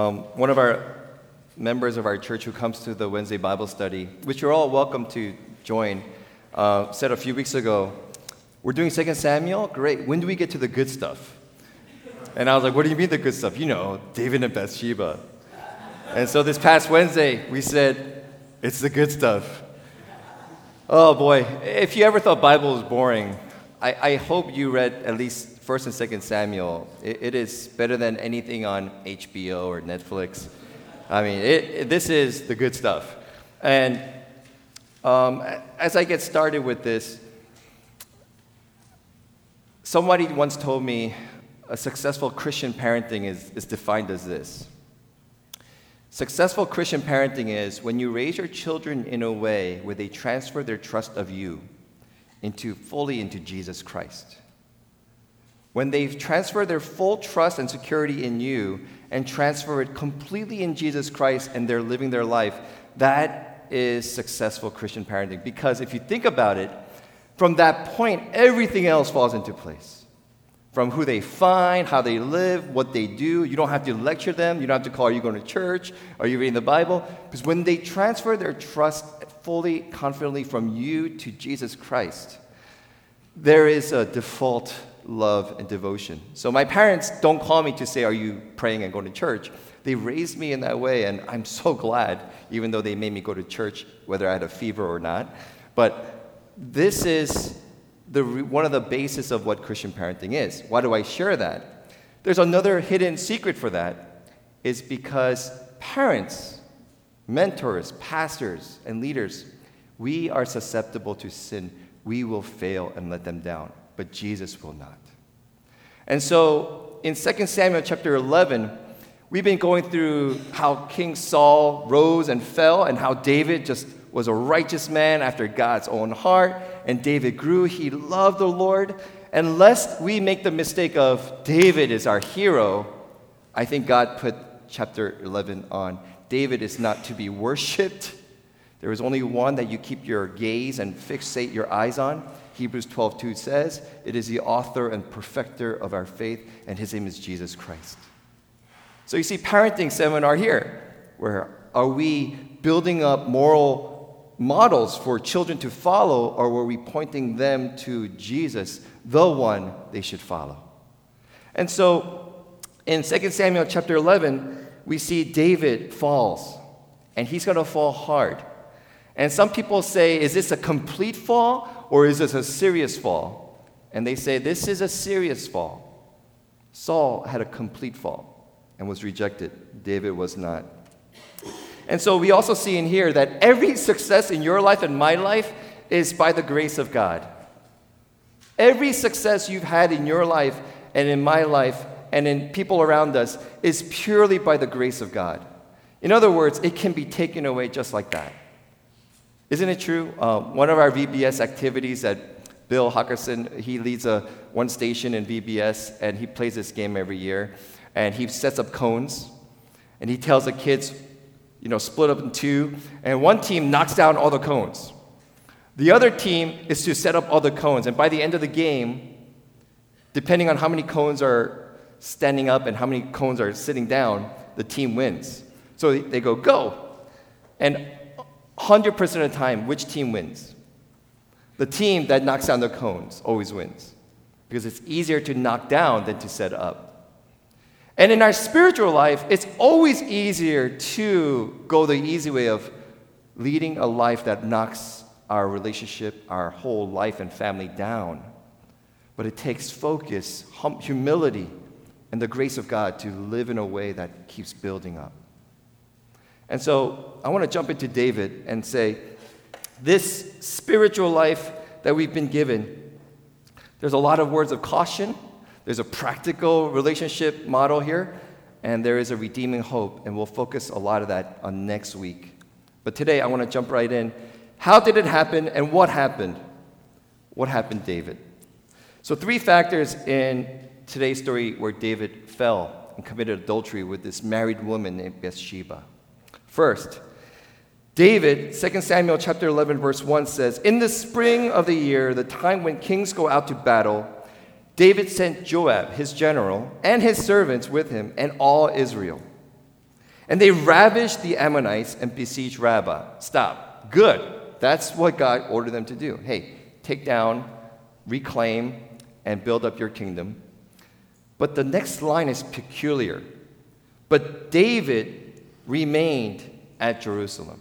Um, one of our members of our church who comes to the Wednesday Bible study, which you're all welcome to join, uh, said a few weeks ago, We're doing 2 Samuel? Great. When do we get to the good stuff? And I was like, What do you mean the good stuff? You know, David and Bathsheba. And so this past Wednesday, we said, It's the good stuff. Oh boy, if you ever thought Bible was boring, I, I hope you read at least First and Second Samuel. It, it is better than anything on HBO or Netflix. I mean, it, it, this is the good stuff. And um, as I get started with this, somebody once told me a successful Christian parenting is, is defined as this. Successful Christian parenting is when you raise your children in a way where they transfer their trust of you into fully into Jesus Christ. When they've transferred their full trust and security in you and transfer it completely in Jesus Christ and they're living their life, that is successful Christian parenting. Because if you think about it, from that point, everything else falls into place. From who they find, how they live, what they do. You don't have to lecture them. You don't have to call, Are you going to church? Are you reading the Bible? Because when they transfer their trust fully, confidently from you to Jesus Christ, there is a default love, and devotion. So my parents don't call me to say, Are you praying and going to church? They raised me in that way, and I'm so glad, even though they made me go to church, whether I had a fever or not. But this is the, one of the basis of what Christian parenting is. Why do I share that? There's another hidden secret for that, is because parents, mentors, pastors, and leaders, we are susceptible to sin. We will fail and let them down but Jesus will not. And so in 2 Samuel chapter 11, we've been going through how King Saul rose and fell, and how David just was a righteous man after God's own heart. And David grew, he loved the Lord. And lest we make the mistake of David is our hero, I think God put chapter 11 on. David is not to be worshiped. There is only one that you keep your gaze and fixate your eyes on. Hebrews 12:2 says, "It is the author and perfecter of our faith, and his name is Jesus Christ." So you see, parenting seminar here, where are we building up moral models for children to follow, or were we pointing them to Jesus, the one they should follow? And so in 2 Samuel chapter 11, we see David falls, and he's going to fall hard. And some people say, is this a complete fall or is this a serious fall? And they say, this is a serious fall. Saul had a complete fall and was rejected. David was not. And so we also see in here that every success in your life and my life is by the grace of God. Every success you've had in your life and in my life and in people around us is purely by the grace of God. In other words, it can be taken away just like that. Isn't it true? Uh, one of our VBS activities that Bill Huckerson, he leads a one station in VBS, and he plays this game every year. And he sets up cones, and he tells the kids, you know, split up in two, and one team knocks down all the cones. The other team is to set up all the cones, and by the end of the game, depending on how many cones are standing up and how many cones are sitting down, the team wins. So they go, go. And 100% of the time, which team wins? The team that knocks down the cones always wins because it's easier to knock down than to set up. And in our spiritual life, it's always easier to go the easy way of leading a life that knocks our relationship, our whole life and family down. But it takes focus, hum- humility, and the grace of God to live in a way that keeps building up. And so I want to jump into David and say, this spiritual life that we've been given, there's a lot of words of caution, there's a practical relationship model here, and there is a redeeming hope, and we'll focus a lot of that on next week. But today I want to jump right in. How did it happen and what happened? What happened, David? So, three factors in today's story where David fell and committed adultery with this married woman named Bathsheba. First, David, 2 Samuel chapter 11 verse 1 says, "In the spring of the year, the time when kings go out to battle, David sent Joab, his general, and his servants with him and all Israel. And they ravaged the Ammonites and besieged Rabbah. Stop. Good. That's what God ordered them to do. Hey, take down, reclaim, and build up your kingdom. But the next line is peculiar. But David remained at Jerusalem.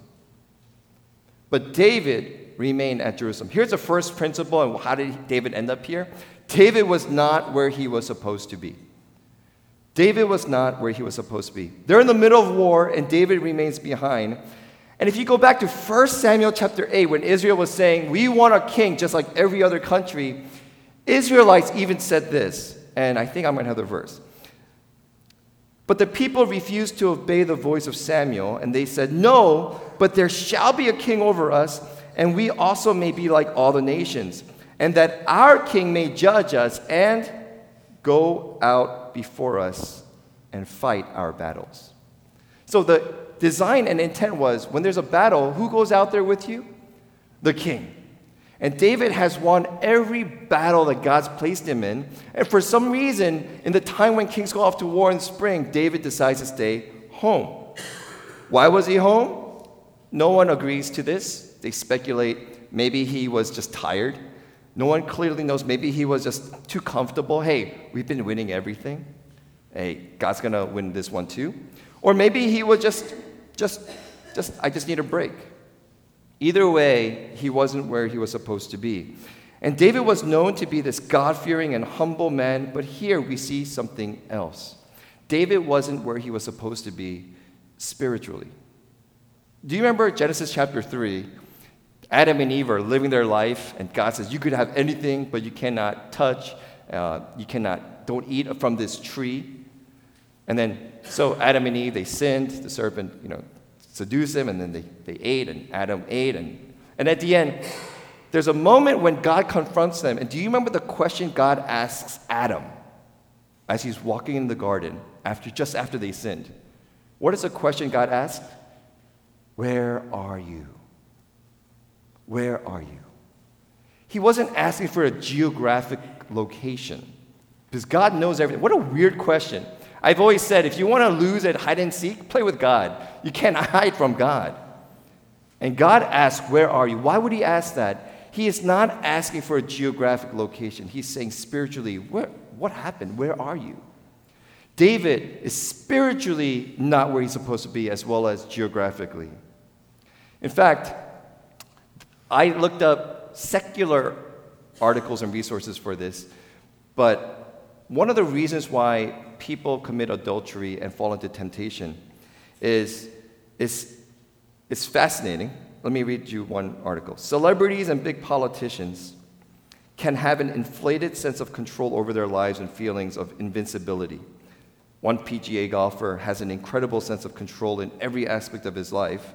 But David remained at Jerusalem. Here's the first principle, and how did David end up here? David was not where he was supposed to be. David was not where he was supposed to be. They're in the middle of war, and David remains behind. And if you go back to 1 Samuel chapter 8, when Israel was saying, We want a king just like every other country, Israelites even said this, and I think I'm going to have the verse. But the people refused to obey the voice of Samuel, and they said, No, but there shall be a king over us, and we also may be like all the nations, and that our king may judge us and go out before us and fight our battles. So the design and intent was when there's a battle, who goes out there with you? The king. And David has won every battle that God's placed him in. And for some reason, in the time when kings go off to war in spring, David decides to stay home. Why was he home? No one agrees to this. They speculate maybe he was just tired. No one clearly knows. Maybe he was just too comfortable. Hey, we've been winning everything. Hey, God's going to win this one too. Or maybe he was just, just, just, I just need a break. Either way, he wasn't where he was supposed to be. And David was known to be this God fearing and humble man, but here we see something else. David wasn't where he was supposed to be spiritually. Do you remember Genesis chapter 3? Adam and Eve are living their life, and God says, You could have anything, but you cannot touch, uh, you cannot, don't eat from this tree. And then, so Adam and Eve, they sinned. The serpent, you know, seduce him, and then they, they ate, and Adam ate. And, and at the end, there's a moment when God confronts them. And do you remember the question God asks Adam as he's walking in the garden after, just after they sinned? What is the question God asked? Where are you? Where are you? He wasn't asking for a geographic location because God knows everything. What a weird question. I've always said if you want to lose at hide and seek, play with God. You can't hide from God. And God asks, Where are you? Why would He ask that? He is not asking for a geographic location. He's saying spiritually, where, What happened? Where are you? David is spiritually not where he's supposed to be, as well as geographically. In fact, I looked up secular articles and resources for this, but one of the reasons why people commit adultery and fall into temptation is, is, is fascinating. Let me read you one article. Celebrities and big politicians can have an inflated sense of control over their lives and feelings of invincibility. One PGA golfer has an incredible sense of control in every aspect of his life.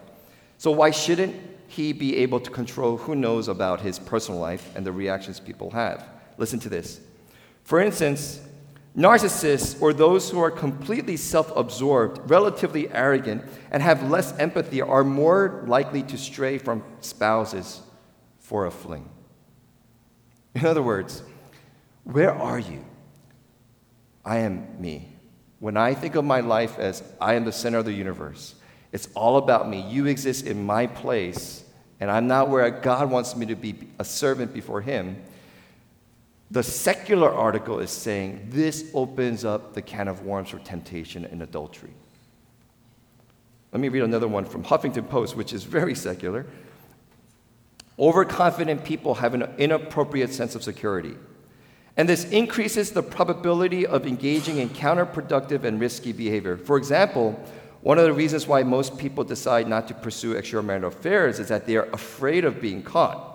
So, why shouldn't he be able to control who knows about his personal life and the reactions people have? Listen to this. For instance, Narcissists, or those who are completely self absorbed, relatively arrogant, and have less empathy, are more likely to stray from spouses for a fling. In other words, where are you? I am me. When I think of my life as I am the center of the universe, it's all about me. You exist in my place, and I'm not where God wants me to be a servant before Him. The secular article is saying this opens up the can of worms for temptation and adultery. Let me read another one from Huffington Post, which is very secular. Overconfident people have an inappropriate sense of security. And this increases the probability of engaging in counterproductive and risky behavior. For example, one of the reasons why most people decide not to pursue extramarital affairs is that they are afraid of being caught.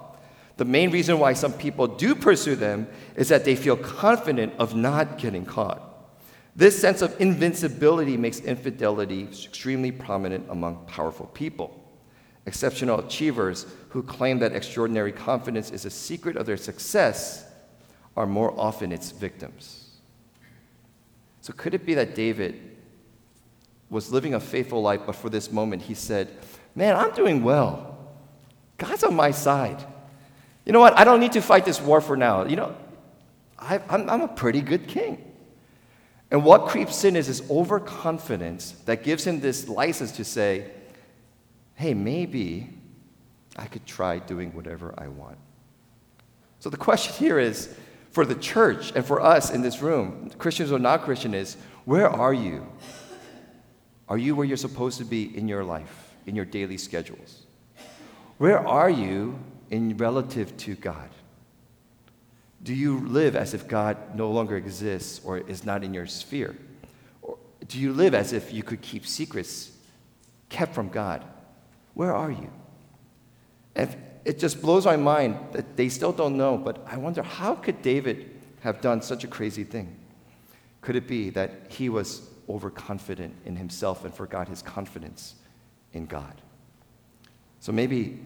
The main reason why some people do pursue them is that they feel confident of not getting caught. This sense of invincibility makes infidelity extremely prominent among powerful people. Exceptional achievers who claim that extraordinary confidence is a secret of their success are more often its victims. So, could it be that David was living a faithful life, but for this moment he said, Man, I'm doing well. God's on my side you know what? I don't need to fight this war for now. You know, I, am a pretty good king. And what creeps in is this overconfidence that gives him this license to say, hey, maybe I could try doing whatever I want. So the question here is for the church and for us in this room, Christians or not Christian, is where are you? Are you where you're supposed to be in your life, in your daily schedules? Where are you in relative to God? Do you live as if God no longer exists or is not in your sphere? Or do you live as if you could keep secrets kept from God? Where are you? It just blows my mind that they still don't know, but I wonder how could David have done such a crazy thing? Could it be that he was overconfident in himself and forgot his confidence in God? So maybe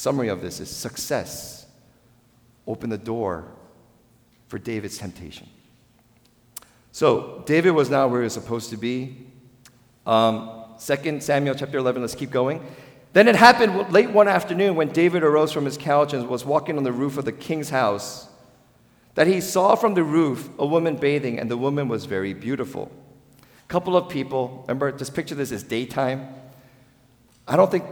summary of this is success opened the door for David's temptation. So David was now where he was supposed to be. Um, 2 Samuel chapter 11, let's keep going. Then it happened late one afternoon when David arose from his couch and was walking on the roof of the king's house that he saw from the roof a woman bathing, and the woman was very beautiful. A couple of people, remember, just picture this as daytime. I don't think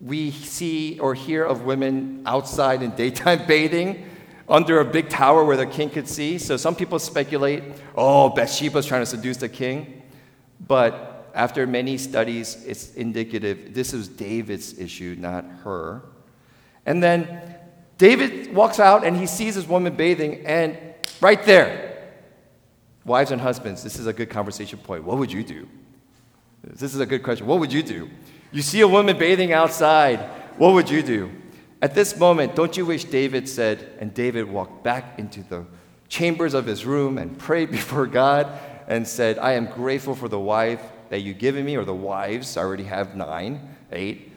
we see or hear of women outside in daytime bathing under a big tower where the king could see. So some people speculate, oh, Bathsheba's trying to seduce the king. But after many studies, it's indicative this is David's issue, not her. And then David walks out and he sees this woman bathing, and right there, wives and husbands, this is a good conversation point. What would you do? This is a good question. What would you do? You see a woman bathing outside, what would you do? At this moment, don't you wish David said, and David walked back into the chambers of his room and prayed before God and said, I am grateful for the wife that you've given me, or the wives, I already have nine, eight.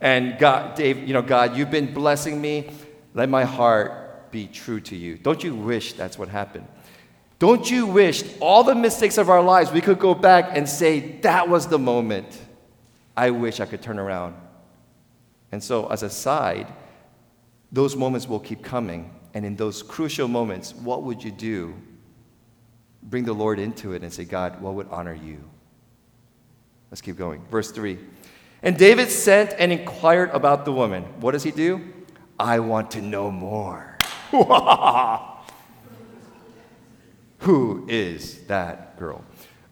And God, Dave, you know, God, you've been blessing me. Let my heart be true to you. Don't you wish that's what happened? Don't you wish all the mistakes of our lives we could go back and say, that was the moment I wish I could turn around? And so, as a side, those moments will keep coming. And in those crucial moments, what would you do? Bring the Lord into it and say, God, what would honor you? Let's keep going. Verse 3. And David sent and inquired about the woman. What does he do? I want to know more. Who is that girl?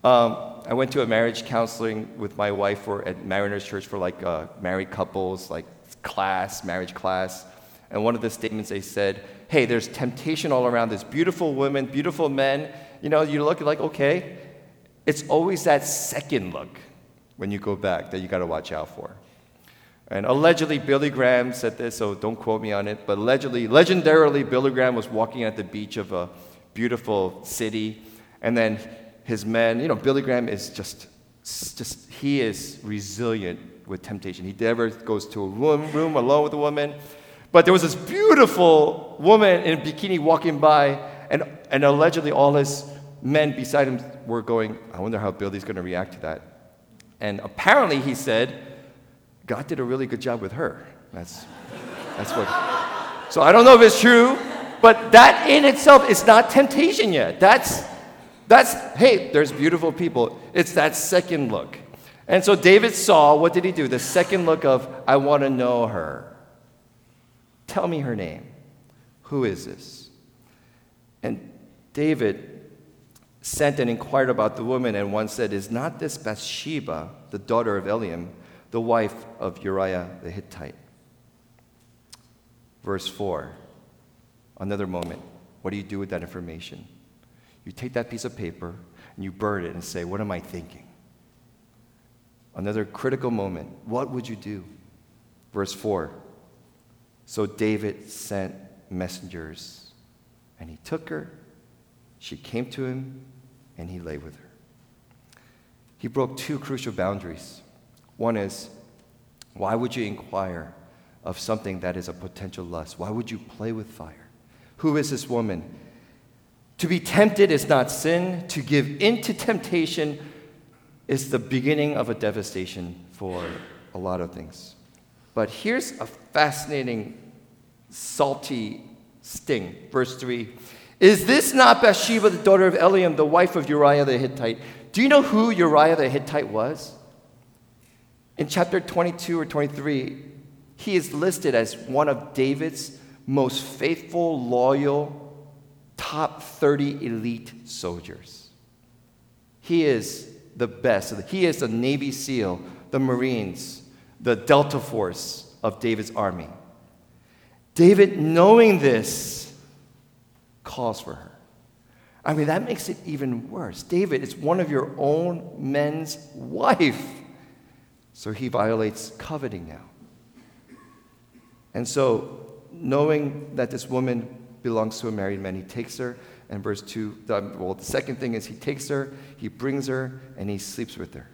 Um, I went to a marriage counseling with my wife for, at Mariners Church for like uh, married couples, like class, marriage class. And one of the statements they said, hey, there's temptation all around. There's beautiful women, beautiful men. You know, you look like, okay. It's always that second look when you go back that you got to watch out for. And allegedly, Billy Graham said this, so don't quote me on it, but allegedly, legendarily, Billy Graham was walking at the beach of a beautiful city, and then his men, you know, Billy Graham is just, just he is resilient with temptation. He never goes to a room, room alone with a woman. But there was this beautiful woman in a bikini walking by, and, and allegedly all his men beside him were going, I wonder how Billy's going to react to that. And apparently he said, God did a really good job with her. That's, that's what. So I don't know if it's true, but that in itself is not temptation yet. That's, that's hey, there's beautiful people. It's that second look. And so David saw, what did he do? The second look of, I want to know her. Tell me her name. Who is this? And David sent and inquired about the woman, and one said, Is not this Bathsheba, the daughter of Eliam, the wife of Uriah the Hittite? Verse 4. Another moment. What do you do with that information? You take that piece of paper and you burn it and say, What am I thinking? Another critical moment. What would you do? Verse 4 so David sent messengers, and he took her. She came to him, and he lay with her. He broke two crucial boundaries. One is, why would you inquire of something that is a potential lust? Why would you play with fire? Who is this woman? To be tempted is not sin. To give in to temptation is the beginning of a devastation for a lot of things. But here's a fascinating salty sting. Verse 3 Is this not Bathsheba, the daughter of Eliam, the wife of Uriah the Hittite? Do you know who Uriah the Hittite was? In chapter 22 or 23, he is listed as one of David's most faithful, loyal, top 30 elite soldiers. He is the best. He is the Navy SEAL, the Marines, the Delta Force of David's army. David, knowing this, calls for her. I mean, that makes it even worse. David is one of your own men's wife. So he violates coveting now. And so, knowing that this woman belongs to a married man, he takes her. And verse 2, well, the second thing is he takes her, he brings her, and he sleeps with her.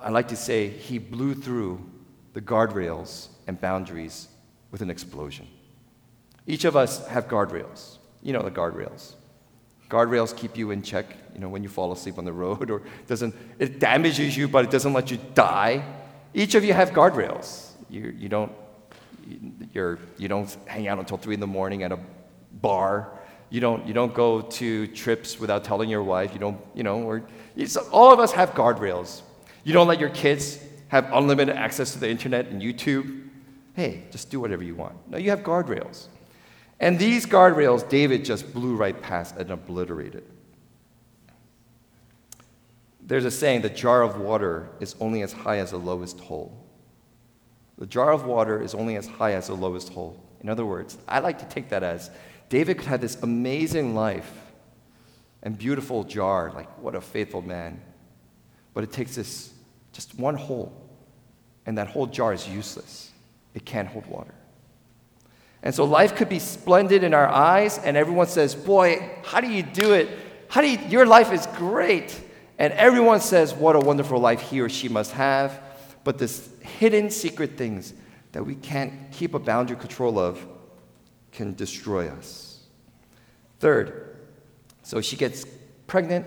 I like to say he blew through the guardrails and boundaries with an explosion. Each of us have guardrails. You know the guardrails. Guardrails keep you in check, you know, when you fall asleep on the road or doesn't it damages you but it doesn't let you die. Each of you have guardrails. You, you don't you're, you don't hang out until three in the morning at a bar. You don't, you don't go to trips without telling your wife. You don't, you know, or, all of us have guardrails. You don't let your kids have unlimited access to the internet and YouTube. Hey, just do whatever you want. No, you have guardrails. And these guardrails, David just blew right past and obliterated. There's a saying the jar of water is only as high as the lowest hole. The jar of water is only as high as the lowest hole. In other words, I like to take that as David could have this amazing life and beautiful jar, like what a faithful man. But it takes this just one hole, and that whole jar is useless. It can't hold water. And so life could be splendid in our eyes, and everyone says, Boy, how do you do it? How do you, your life is great. And everyone says, What a wonderful life he or she must have. But this hidden secret things that we can't keep a boundary control of can destroy us. Third, so she gets pregnant,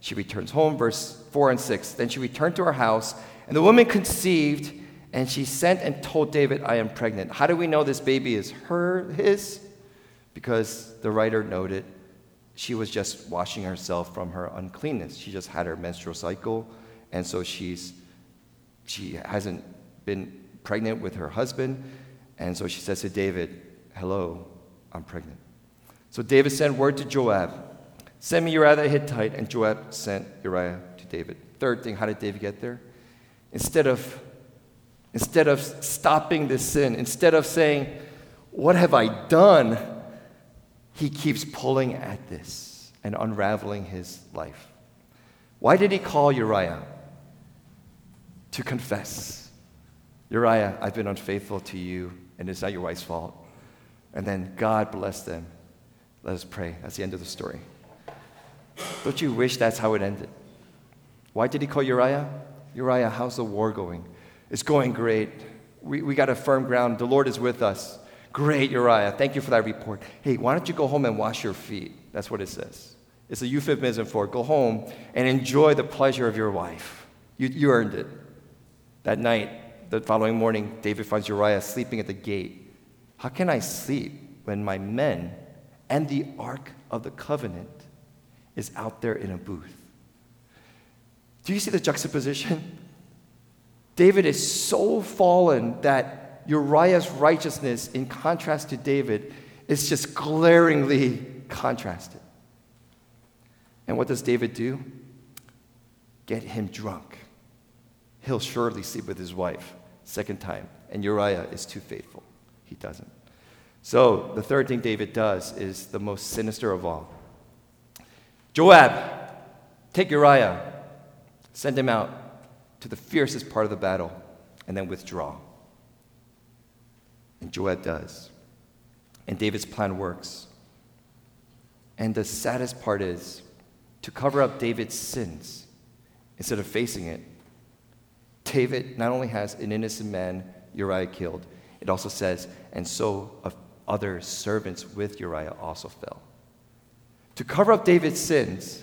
she returns home, verse 4 and 6. Then she returned to her house, and the woman conceived and she sent and told David, I am pregnant. How do we know this baby is her, his? Because the writer noted she was just washing herself from her uncleanness. She just had her menstrual cycle, and so she's, she hasn't been pregnant with her husband. And so she says to David, Hello, I'm pregnant. So David sent word to Joab, Send me Uriah the Hittite, and Joab sent Uriah to David. Third thing, how did David get there? Instead of Instead of stopping this sin, instead of saying, What have I done? He keeps pulling at this and unraveling his life. Why did he call Uriah? To confess. Uriah, I've been unfaithful to you, and it's not your wife's fault. And then God bless them. Let us pray. That's the end of the story. Don't you wish that's how it ended? Why did he call Uriah? Uriah, how's the war going? It's going great. We, we got a firm ground. The Lord is with us. Great, Uriah. Thank you for that report. Hey, why don't you go home and wash your feet? That's what it says. It's a euphemism for go home and enjoy the pleasure of your wife. You, you earned it. That night, the following morning, David finds Uriah sleeping at the gate. How can I sleep when my men and the Ark of the Covenant is out there in a booth? Do you see the juxtaposition? David is so fallen that Uriah's righteousness, in contrast to David, is just glaringly contrasted. And what does David do? Get him drunk. He'll surely sleep with his wife, second time. And Uriah is too faithful. He doesn't. So, the third thing David does is the most sinister of all. Joab, take Uriah, send him out to the fiercest part of the battle and then withdraw. And Joab does. And David's plan works. And the saddest part is to cover up David's sins instead of facing it. David not only has an innocent man, Uriah, killed, it also says, and so other servants with Uriah also fell. To cover up David's sins,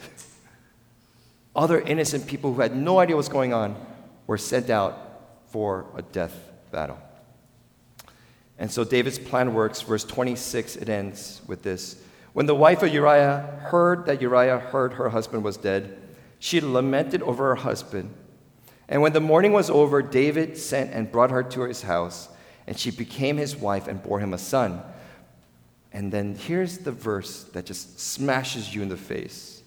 other innocent people who had no idea what's going on were sent out for a death battle. And so David's plan works. Verse 26, it ends with this When the wife of Uriah heard that Uriah heard her husband was dead, she lamented over her husband. And when the mourning was over, David sent and brought her to his house, and she became his wife and bore him a son. And then here's the verse that just smashes you in the face.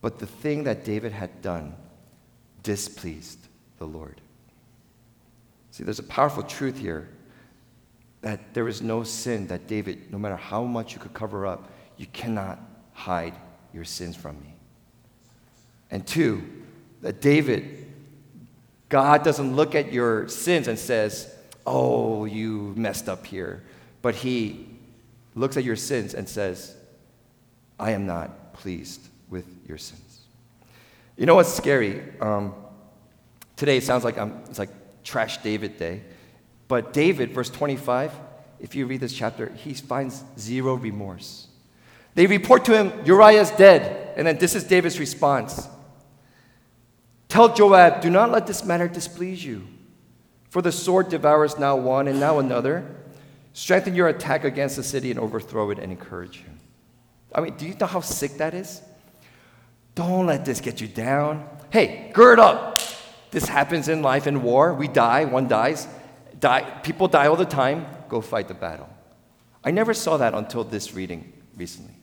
But the thing that David had done displeased the Lord. See, there's a powerful truth here that there is no sin that David, no matter how much you could cover up, you cannot hide your sins from me. And two, that David, God doesn't look at your sins and says, Oh, you messed up here. But he looks at your sins and says, I am not pleased with your sins. You know what's scary? Um, today it sounds like I'm, it's like trash David day. But David, verse 25, if you read this chapter, he finds zero remorse. They report to him, Uriah's dead. And then this is David's response Tell Joab, do not let this matter displease you. For the sword devours now one and now another. Strengthen your attack against the city and overthrow it and encourage him. I mean, do you know how sick that is? Don't let this get you down. Hey, gird up. This happens in life in war. We die, one dies. Die, people die all the time. Go fight the battle. I never saw that until this reading recently.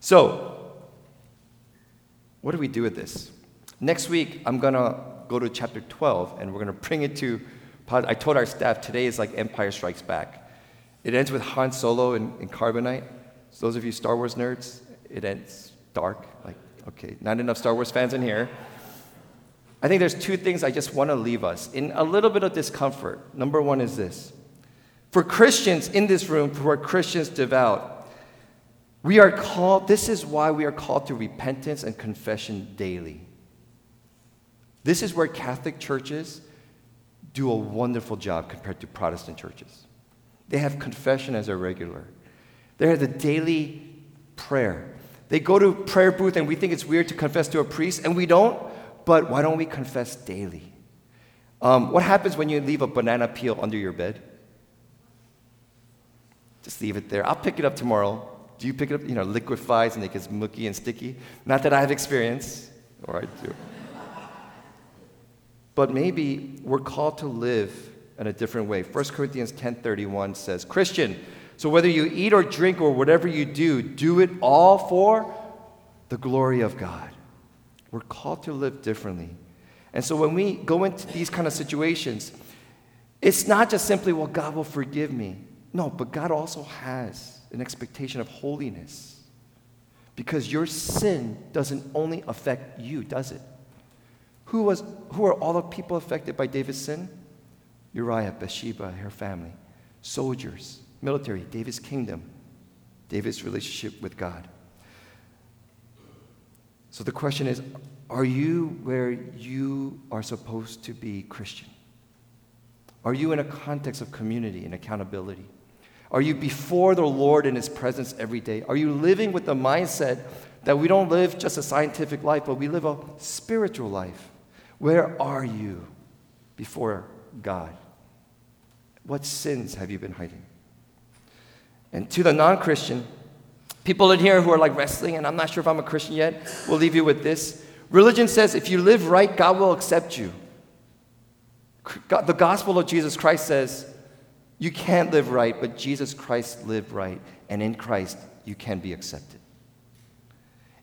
So, what do we do with this? Next week, I'm going to go to chapter 12 and we're going to bring it to. I told our staff today is like Empire Strikes Back. It ends with Han Solo in, Carbonite. So those of you Star Wars nerds, it ends dark. Like, okay, not enough Star Wars fans in here. I think there's two things I just want to leave us in a little bit of discomfort. Number one is this for Christians in this room who are Christians devout, we are called, this is why we are called to repentance and confession daily. This is where Catholic churches do a wonderful job compared to Protestant churches. They have confession as a regular. They have the daily prayer. They go to prayer booth and we think it's weird to confess to a priest, and we don't, but why don't we confess daily? Um, what happens when you leave a banana peel under your bed? Just leave it there. I'll pick it up tomorrow. Do you pick it up? You know, liquefies and it gets mucky and sticky. Not that I have experience, or I do. But maybe we're called to live in a different way. 1 Corinthians 10:31 says, "Christian, so whether you eat or drink or whatever you do, do it all for the glory of God." We're called to live differently. And so when we go into these kind of situations, it's not just simply, well, God will forgive me. No, but God also has an expectation of holiness. Because your sin doesn't only affect you, does it? Who, was, who are all the people affected by David's sin? Uriah, Bathsheba, her family, soldiers, military, David's kingdom, David's relationship with God. So the question is are you where you are supposed to be Christian? Are you in a context of community and accountability? Are you before the Lord in His presence every day? Are you living with the mindset that we don't live just a scientific life, but we live a spiritual life? Where are you before God? What sins have you been hiding? And to the non Christian, people in here who are like wrestling, and I'm not sure if I'm a Christian yet, we'll leave you with this. Religion says if you live right, God will accept you. The gospel of Jesus Christ says you can't live right, but Jesus Christ lived right, and in Christ you can be accepted.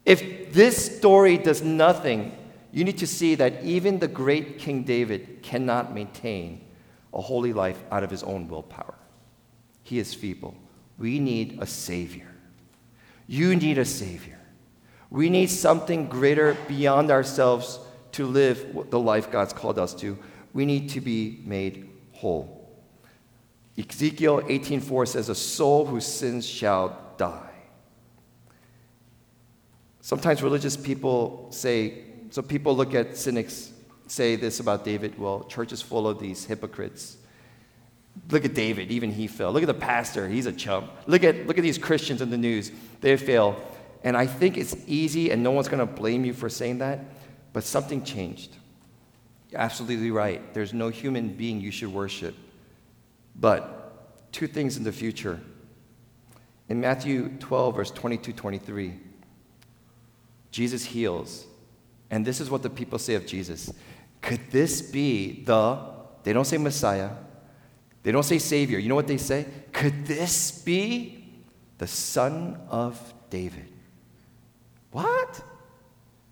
If this story does nothing you need to see that even the great King David cannot maintain a holy life out of his own willpower. He is feeble. We need a Savior. You need a Savior. We need something greater beyond ourselves to live the life God's called us to. We need to be made whole. Ezekiel 18:4 says, "A soul whose sins shall die." Sometimes religious people say, so people look at cynics, say this about David well, church is full of these hypocrites. Look at David, even he fell. Look at the pastor, he's a chump. Look at, look at these Christians in the news, they fail. And I think it's easy, and no one's going to blame you for saying that, but something changed. You're absolutely right. There's no human being you should worship. But two things in the future. In Matthew 12, verse 22 23, Jesus heals. And this is what the people say of Jesus Could this be the, they don't say Messiah, they don't say Savior. You know what they say? Could this be the Son of David? What?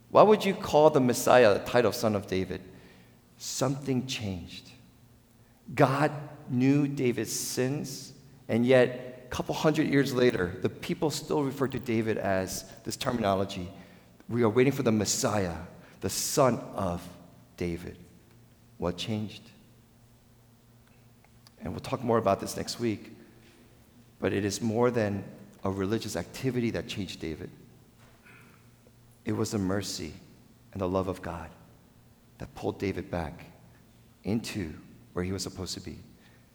Why would you call the Messiah the title Son of David? Something changed. God knew David's sins, and yet, a couple hundred years later, the people still refer to David as this terminology. We are waiting for the Messiah, the Son of David. What changed? And we'll talk more about this next week. But it is more than a religious activity that changed David. It was the mercy and the love of God that pulled David back into where he was supposed to be.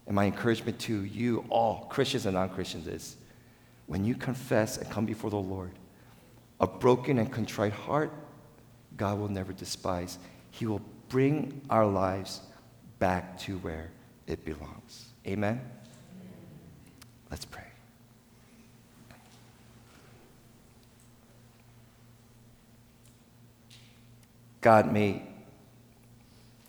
And my encouragement to you, all Christians and non Christians, is when you confess and come before the Lord, a broken and contrite heart, God will never despise. He will bring our lives back to where it belongs. Amen? Let's pray. God, may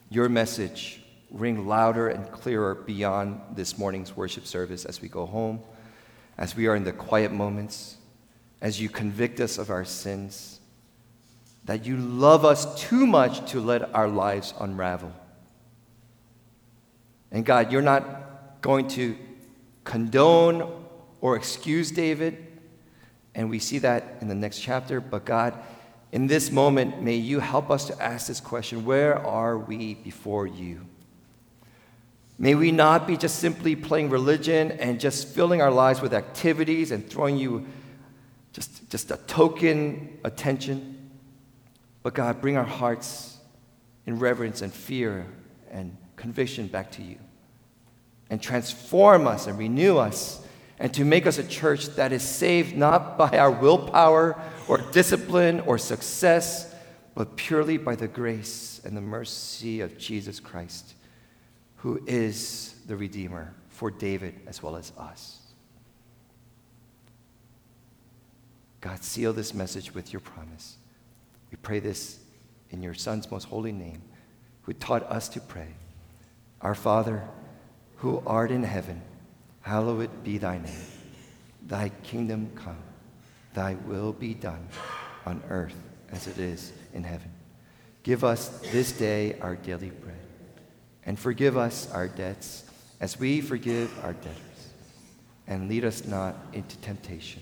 your message ring louder and clearer beyond this morning's worship service as we go home, as we are in the quiet moments, as you convict us of our sins, that you love us too much to let our lives unravel. And God, you're not going to condone or excuse David, and we see that in the next chapter, but God, in this moment, may you help us to ask this question Where are we before you? May we not be just simply playing religion and just filling our lives with activities and throwing you just, just a token attention. But God, bring our hearts in reverence and fear and conviction back to you. And transform us and renew us and to make us a church that is saved not by our willpower or discipline or success, but purely by the grace and the mercy of Jesus Christ who is the Redeemer for David as well as us. God, seal this message with your promise. We pray this in your Son's most holy name, who taught us to pray. Our Father, who art in heaven, hallowed be thy name. Thy kingdom come, thy will be done on earth as it is in heaven. Give us this day our daily bread and forgive us our debts as we forgive our debtors. And lead us not into temptation,